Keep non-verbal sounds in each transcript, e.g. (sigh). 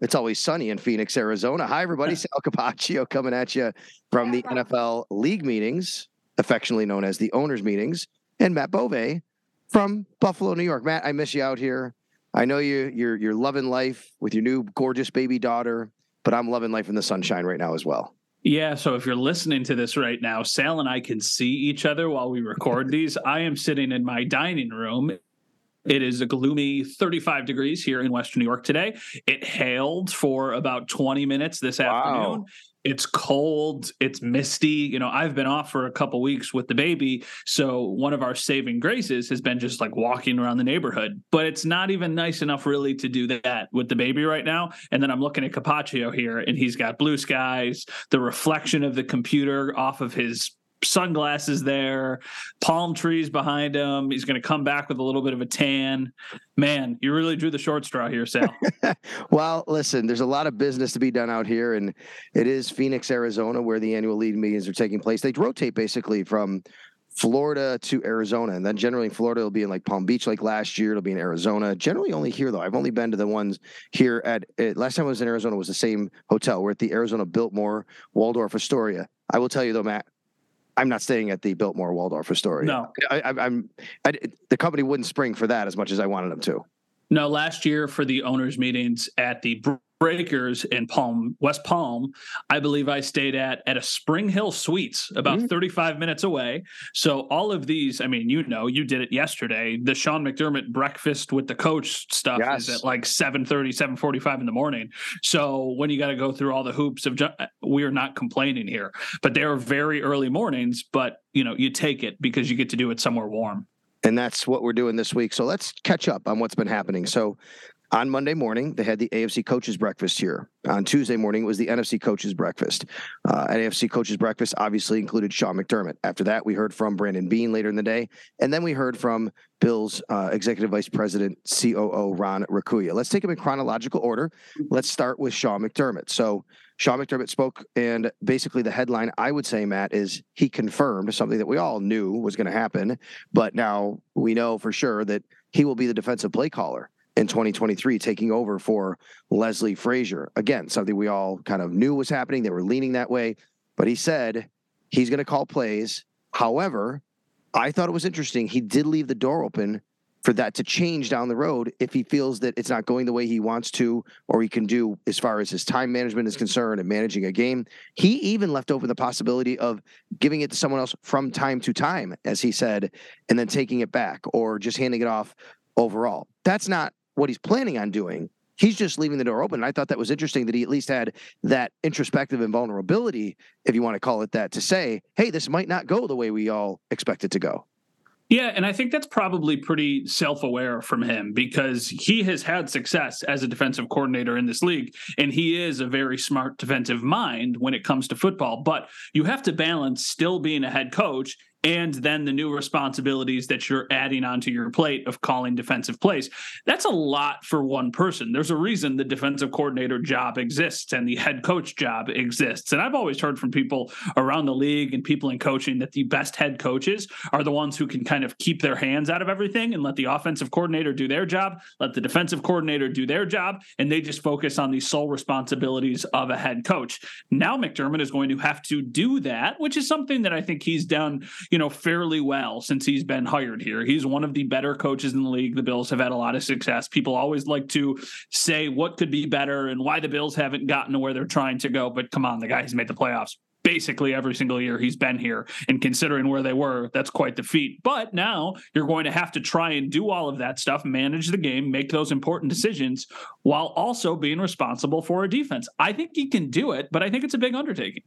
it's always sunny in Phoenix, Arizona. Hi, everybody. (laughs) Sal Capaccio coming at you from the NFL League meetings, affectionately known as the owners' meetings, and Matt Bove from Buffalo, New York. Matt, I miss you out here. I know you you're you're loving life with your new gorgeous baby daughter, but I'm loving life in the sunshine right now as well. Yeah, so if you're listening to this right now, Sal and I can see each other while we record these. I am sitting in my dining room it is a gloomy 35 degrees here in Western New York today. It hailed for about 20 minutes this wow. afternoon. It's cold, it's misty. You know, I've been off for a couple weeks with the baby, so one of our saving graces has been just like walking around the neighborhood. But it's not even nice enough really to do that with the baby right now. And then I'm looking at Capaccio here and he's got blue skies, the reflection of the computer off of his sunglasses there, palm trees behind him. He's going to come back with a little bit of a tan. Man, you really drew the short straw here, Sal. (laughs) well, listen, there's a lot of business to be done out here, and it is Phoenix, Arizona, where the annual league meetings are taking place. They rotate basically from Florida to Arizona. And then generally in Florida, it'll be in like Palm Beach, like last year. It'll be in Arizona. Generally only here, though. I've only been to the ones here at, at last time I was in Arizona was the same hotel. We're at the Arizona Biltmore Waldorf Astoria. I will tell you, though, Matt, I'm not staying at the Biltmore Waldorf Astoria. No, I, am the company wouldn't spring for that as much as I wanted them to. No, last year for the owners' meetings at the Breakers in Palm, West Palm, I believe I stayed at at a Spring Hill Suites about mm-hmm. 35 minutes away. So all of these, I mean, you know, you did it yesterday. The Sean McDermott breakfast with the coach stuff yes. is at like 7:30, 7:45 in the morning. So when you got to go through all the hoops of we are not complaining here. But they are very early mornings, but you know, you take it because you get to do it somewhere warm. And that's what we're doing this week. So let's catch up on what's been happening. So on Monday morning, they had the AFC coaches breakfast here. On Tuesday morning, it was the NFC coaches breakfast. Uh, AFC coaches breakfast obviously included Sean McDermott. After that, we heard from Brandon Beane later in the day, and then we heard from Bills uh, executive vice president COO Ron Raccuia. Let's take them in chronological order. Let's start with Sean McDermott. So Sean McDermott spoke, and basically the headline I would say, Matt, is he confirmed something that we all knew was going to happen, but now we know for sure that he will be the defensive play caller in 2023, taking over for Leslie Frazier. Again, something we all kind of knew was happening. They were leaning that way, but he said he's going to call plays. However, I thought it was interesting. He did leave the door open for that to change down the road if he feels that it's not going the way he wants to or he can do as far as his time management is concerned and managing a game. He even left open the possibility of giving it to someone else from time to time, as he said, and then taking it back or just handing it off overall. That's not what he's planning on doing. He's just leaving the door open. And I thought that was interesting that he at least had that introspective and vulnerability, if you want to call it that, to say, hey, this might not go the way we all expect it to go. Yeah, and I think that's probably pretty self aware from him because he has had success as a defensive coordinator in this league, and he is a very smart defensive mind when it comes to football. But you have to balance still being a head coach and then the new responsibilities that you're adding onto your plate of calling defensive plays. That's a lot for one person. There's a reason the defensive coordinator job exists and the head coach job exists. And I've always heard from people around the league and people in coaching that the best head coaches are the ones who can kind of keep their hands out of everything and let the offensive coordinator do their job, let the defensive coordinator do their job, and they just focus on the sole responsibilities of a head coach. Now McDermott is going to have to do that, which is something that I think he's done you know, fairly well since he's been hired here. He's one of the better coaches in the league. The Bills have had a lot of success. People always like to say what could be better and why the Bills haven't gotten to where they're trying to go. But come on, the guy has made the playoffs basically every single year he's been here. And considering where they were, that's quite the feat. But now you're going to have to try and do all of that stuff, manage the game, make those important decisions while also being responsible for a defense. I think he can do it, but I think it's a big undertaking.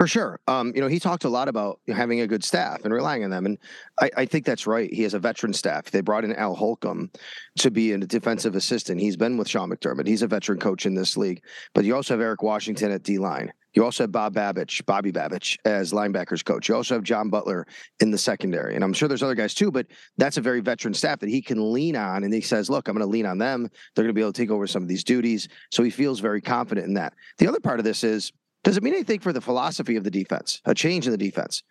For sure. Um, you know, he talked a lot about having a good staff and relying on them. And I, I, think that's right. He has a veteran staff. They brought in Al Holcomb to be a defensive assistant. He's been with Sean McDermott. He's a veteran coach in this league. But you also have Eric Washington at D line. You also have Bob Babich, Bobby Babich as linebackers coach. You also have John Butler in the secondary. And I'm sure there's other guys too, but that's a very veteran staff that he can lean on. And he says, look, I'm going to lean on them. They're going to be able to take over some of these duties. So he feels very confident in that. The other part of this is does it mean anything for the philosophy of the defense, a change in the defense?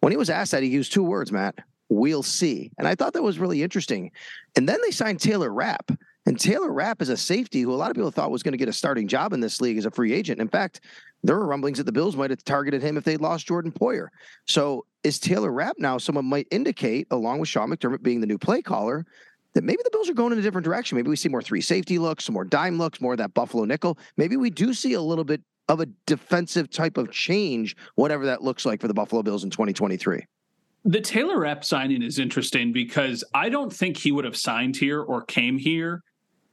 When he was asked that, he used two words, Matt. We'll see. And I thought that was really interesting. And then they signed Taylor Rapp. And Taylor Rapp is a safety who a lot of people thought was going to get a starting job in this league as a free agent. In fact, there were rumblings that the Bills might have targeted him if they'd lost Jordan Poyer. So is Taylor Rapp now someone might indicate, along with Sean McDermott being the new play caller, that maybe the Bills are going in a different direction. Maybe we see more three safety looks, some more dime looks, more of that Buffalo nickel. Maybe we do see a little bit of a defensive type of change, whatever that looks like for the Buffalo Bills in 2023. The Taylor Rapp signing is interesting because I don't think he would have signed here or came here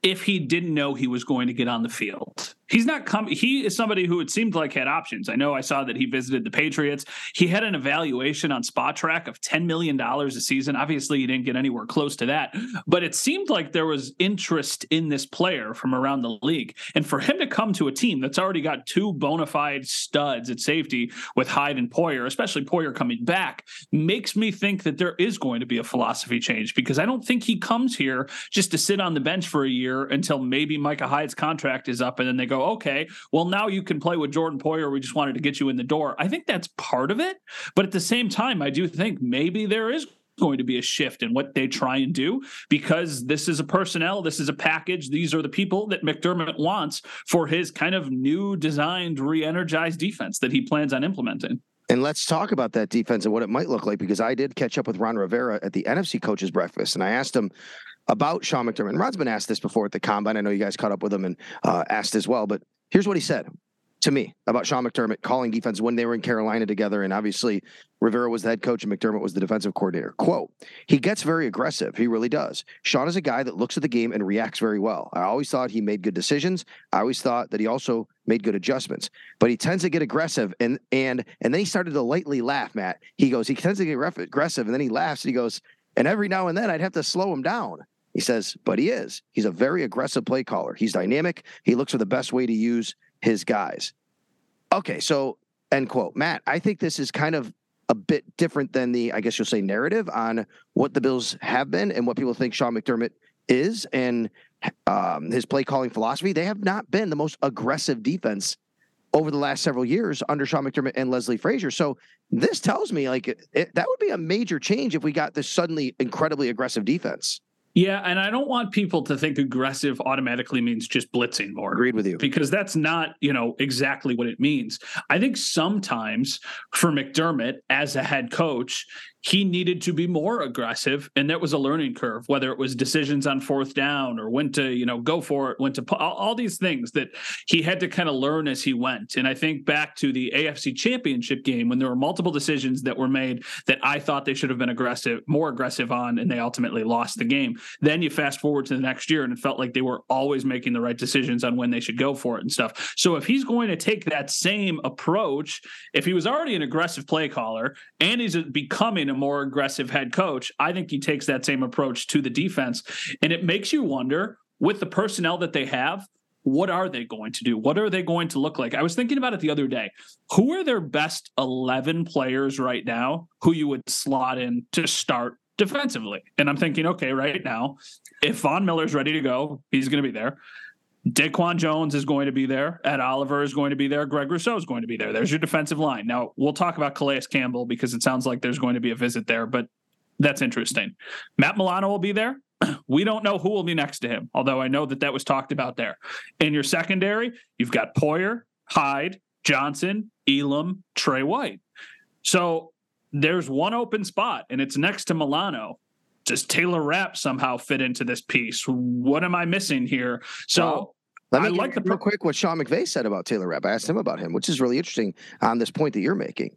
if he didn't know he was going to get on the field. He's not coming. He is somebody who it seemed like had options. I know I saw that he visited the Patriots. He had an evaluation on Spotrac of $10 million a season. Obviously, he didn't get anywhere close to that, but it seemed like there was interest in this player from around the league. And for him to come to a team that's already got two bona fide studs at safety with Hyde and Poyer, especially Poyer coming back, makes me think that there is going to be a philosophy change because I don't think he comes here just to sit on the bench for a year until maybe Micah Hyde's contract is up and then they okay, well, now you can play with Jordan Poyer. We just wanted to get you in the door. I think that's part of it. But at the same time, I do think maybe there is going to be a shift in what they try and do because this is a personnel, this is a package. These are the people that McDermott wants for his kind of new designed, re energized defense that he plans on implementing. And let's talk about that defense and what it might look like because I did catch up with Ron Rivera at the NFC coaches breakfast and I asked him about Sean McDermott. Ron's been asked this before at the combine. I know you guys caught up with him and uh, asked as well. But here's what he said to me about Sean McDermott calling defense when they were in Carolina together. And obviously, Rivera was the head coach and McDermott was the defensive coordinator. Quote, he gets very aggressive. He really does. Sean is a guy that looks at the game and reacts very well. I always thought he made good decisions. I always thought that he also made good adjustments, but he tends to get aggressive. And, and, and then he started to lightly laugh, Matt. He goes, he tends to get aggressive and then he laughs and he goes, and every now and then I'd have to slow him down. He says, but he is. He's a very aggressive play caller. He's dynamic. He looks for the best way to use his guys. Okay, so end quote. Matt, I think this is kind of a bit different than the, I guess you'll say, narrative on what the Bills have been and what people think Sean McDermott is and um, his play calling philosophy. They have not been the most aggressive defense over the last several years under Sean McDermott and Leslie Frazier. So this tells me like it, that would be a major change if we got this suddenly incredibly aggressive defense. Yeah, and I don't want people to think aggressive automatically means just blitzing more. Agreed with you. Because that's not, you know, exactly what it means. I think sometimes for McDermott as a head coach, he needed to be more aggressive and that was a learning curve whether it was decisions on fourth down or when to you know go for it when to all, all these things that he had to kind of learn as he went. And i think back to the afc championship game when there were multiple decisions that were made that i thought they should have been aggressive more aggressive on and they ultimately lost the game. Then you fast forward to the next year and it felt like they were always making the right decisions on when they should go for it and stuff. So if he's going to take that same approach if he was already an aggressive play caller and he's becoming a more aggressive head coach, I think he takes that same approach to the defense. And it makes you wonder with the personnel that they have, what are they going to do? What are they going to look like? I was thinking about it the other day. Who are their best 11 players right now who you would slot in to start defensively? And I'm thinking, okay, right now, if Von Miller's ready to go, he's going to be there. Daquan Jones is going to be there. Ed Oliver is going to be there. Greg Rousseau is going to be there. There's your defensive line. Now, we'll talk about Calais Campbell because it sounds like there's going to be a visit there, but that's interesting. Matt Milano will be there. (clears throat) We don't know who will be next to him, although I know that that was talked about there. In your secondary, you've got Poyer, Hyde, Johnson, Elam, Tre White. So there's one open spot, and it's next to Milano does Taylor Rapp somehow fit into this piece? What am I missing here? So Let me I like the real quick what Sean McVay said about Taylor Rapp. I asked him about him, which is really interesting on this point that you're making.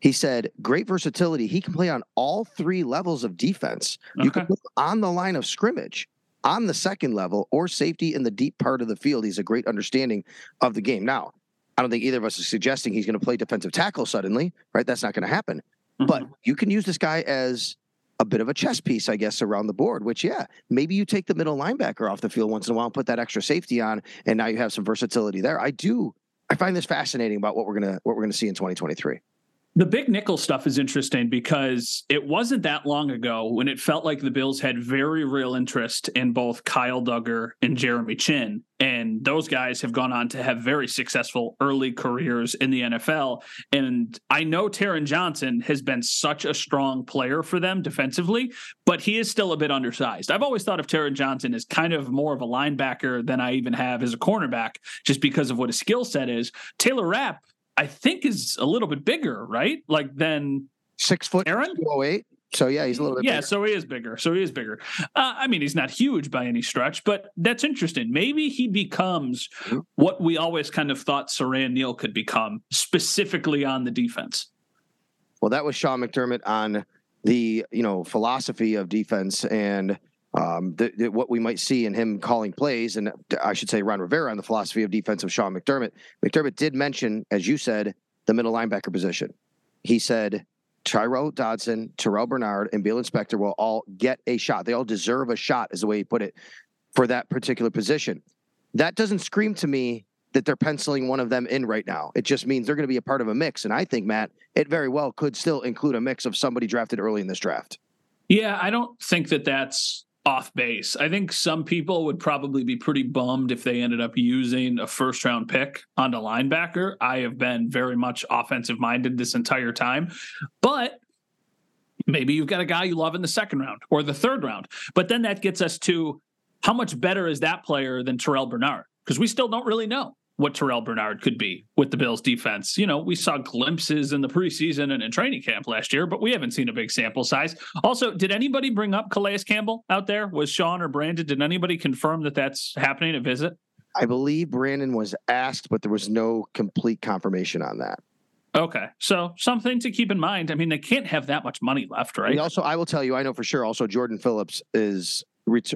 He said, great versatility. He can play on all three levels of defense. You can put him on the line of scrimmage, on the second level, or safety in the deep part of the field. He's a great understanding of the game. Now, I don't think either of us is suggesting he's going to play defensive tackle suddenly, right? That's not going to happen. But Mhm. you can use this guy as a bit of a chess piece, I guess, around the board, which, yeah, maybe you take the middle linebacker off the field once in a while and put that extra safety on, and now you have some versatility there. I do. I find this fascinating about what we're gonna what we're gonna see in 2023. The big nickel stuff is interesting because it wasn't that long ago when it felt like the Bills had very real interest in both Kyle Dugger and Jeremy Chinn. And those guys have gone on to have very successful early careers in the NFL. And I know Taron Johnson has been such a strong player for them defensively, but he is still a bit undersized. I've always thought of Taron Johnson as kind of more of a linebacker than I even have as a cornerback, just because of what his skill set is. Taylor Rapp I think is a little bit bigger, right? Like than Six foot, Aaron? 208. So yeah, he's a little bit. yeah, bigger. so he is bigger. So he is bigger. Uh, I mean, he's not huge by any stretch, but that's interesting. Maybe he becomes Mhm. what we always kind of thought Siran Neal could become, specifically on the defense. Well, that was Sean McDermott on the you know philosophy of defense and um, the, the, what we might see in him calling plays, and I should say Ron Rivera on the philosophy of defense of Sean McDermott. McDermott did mention, as you said, the middle linebacker position. He said Tyrel Dodson, Terrel Bernard, and Baylon Spector will all get a shot. They all deserve a shot, is the way he put it, for that particular position. That doesn't scream to me that they're penciling one of them in right now. It just means they're going to be a part of a mix. And I think, Matt, it very well could still include a mix of somebody drafted early in this draft. Yeah, I don't think that that's off base. I think some people would probably be pretty bummed if they ended up using a first round pick on a linebacker. I have been very much offensive minded this entire time, but maybe you've got a guy you love in the second round or the third round. But then that gets us to how much better is that player than Terrel Bernard? Because we still don't really know what Terrel Bernard could be with the Bills defense. You know, we saw glimpses in the preseason and in training camp last year, but we haven't seen a big sample size. Also, did anybody bring up Calais Campbell out there? Was Sean or Brandon? Did anybody confirm that that's happening a visit? I believe Brandon was asked, but there was no complete confirmation on that. Okay, so something to keep in mind. I mean, they can't have that much money left, right? Also, I will tell you, I know for sure. Also, Jordan Phillips is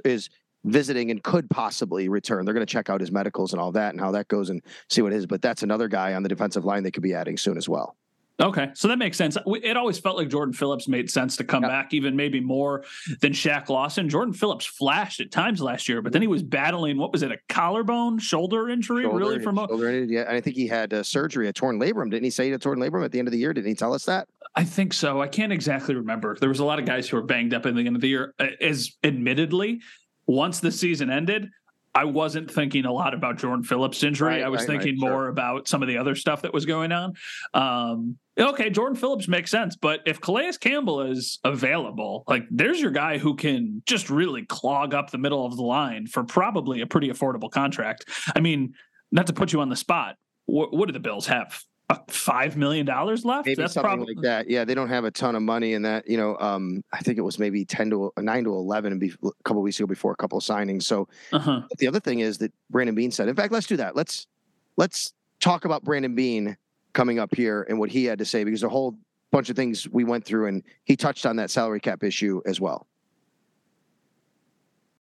is visiting and could possibly return. They're going to check out his medicals and all that and how that goes and see what it is. But that's another guy on the defensive line they could be adding soon as well. Okay, so that makes sense. It always felt like Jordan Phillips made sense to come Yeah. back, even maybe more than Shaq Lawson. Jordan Phillips flashed at times last year, but then he was battling what was it, a collarbone, shoulder injury, really? Shoulder- From a, shoulder, yeah, and I think he had uh, surgery, a torn labrum. Didn't he say he had a torn labrum at the end of the year? Didn't he tell us that? I think so. I can't exactly remember. There was a lot of guys who were banged up at the end of the year. Uh, As admittedly, once the season ended, I wasn't thinking a lot about Jordan Phillips' injury. Right, I was right, right, thinking sure. more about some of the other stuff that was going on. Um, okay, Jordan Phillips makes sense, but if Calais Campbell is available, like there's your guy who can just really clog up the middle of the line for probably a pretty affordable contract. I mean, not to put you on the spot, what, what do the Bills have? Five million dollars left? Maybe That's something probably like that. Yeah, they don't have a ton of money in that. You know, um, I think it was maybe ten to nine to eleven, and a couple weeks ago before a couple of signings. So uh-huh. the other thing is that Brandon Beane said. In fact, let's do that. Let's let's talk about Brandon Beane coming up here and what he had to say because a whole bunch of things we went through, and he touched on that salary cap issue as well.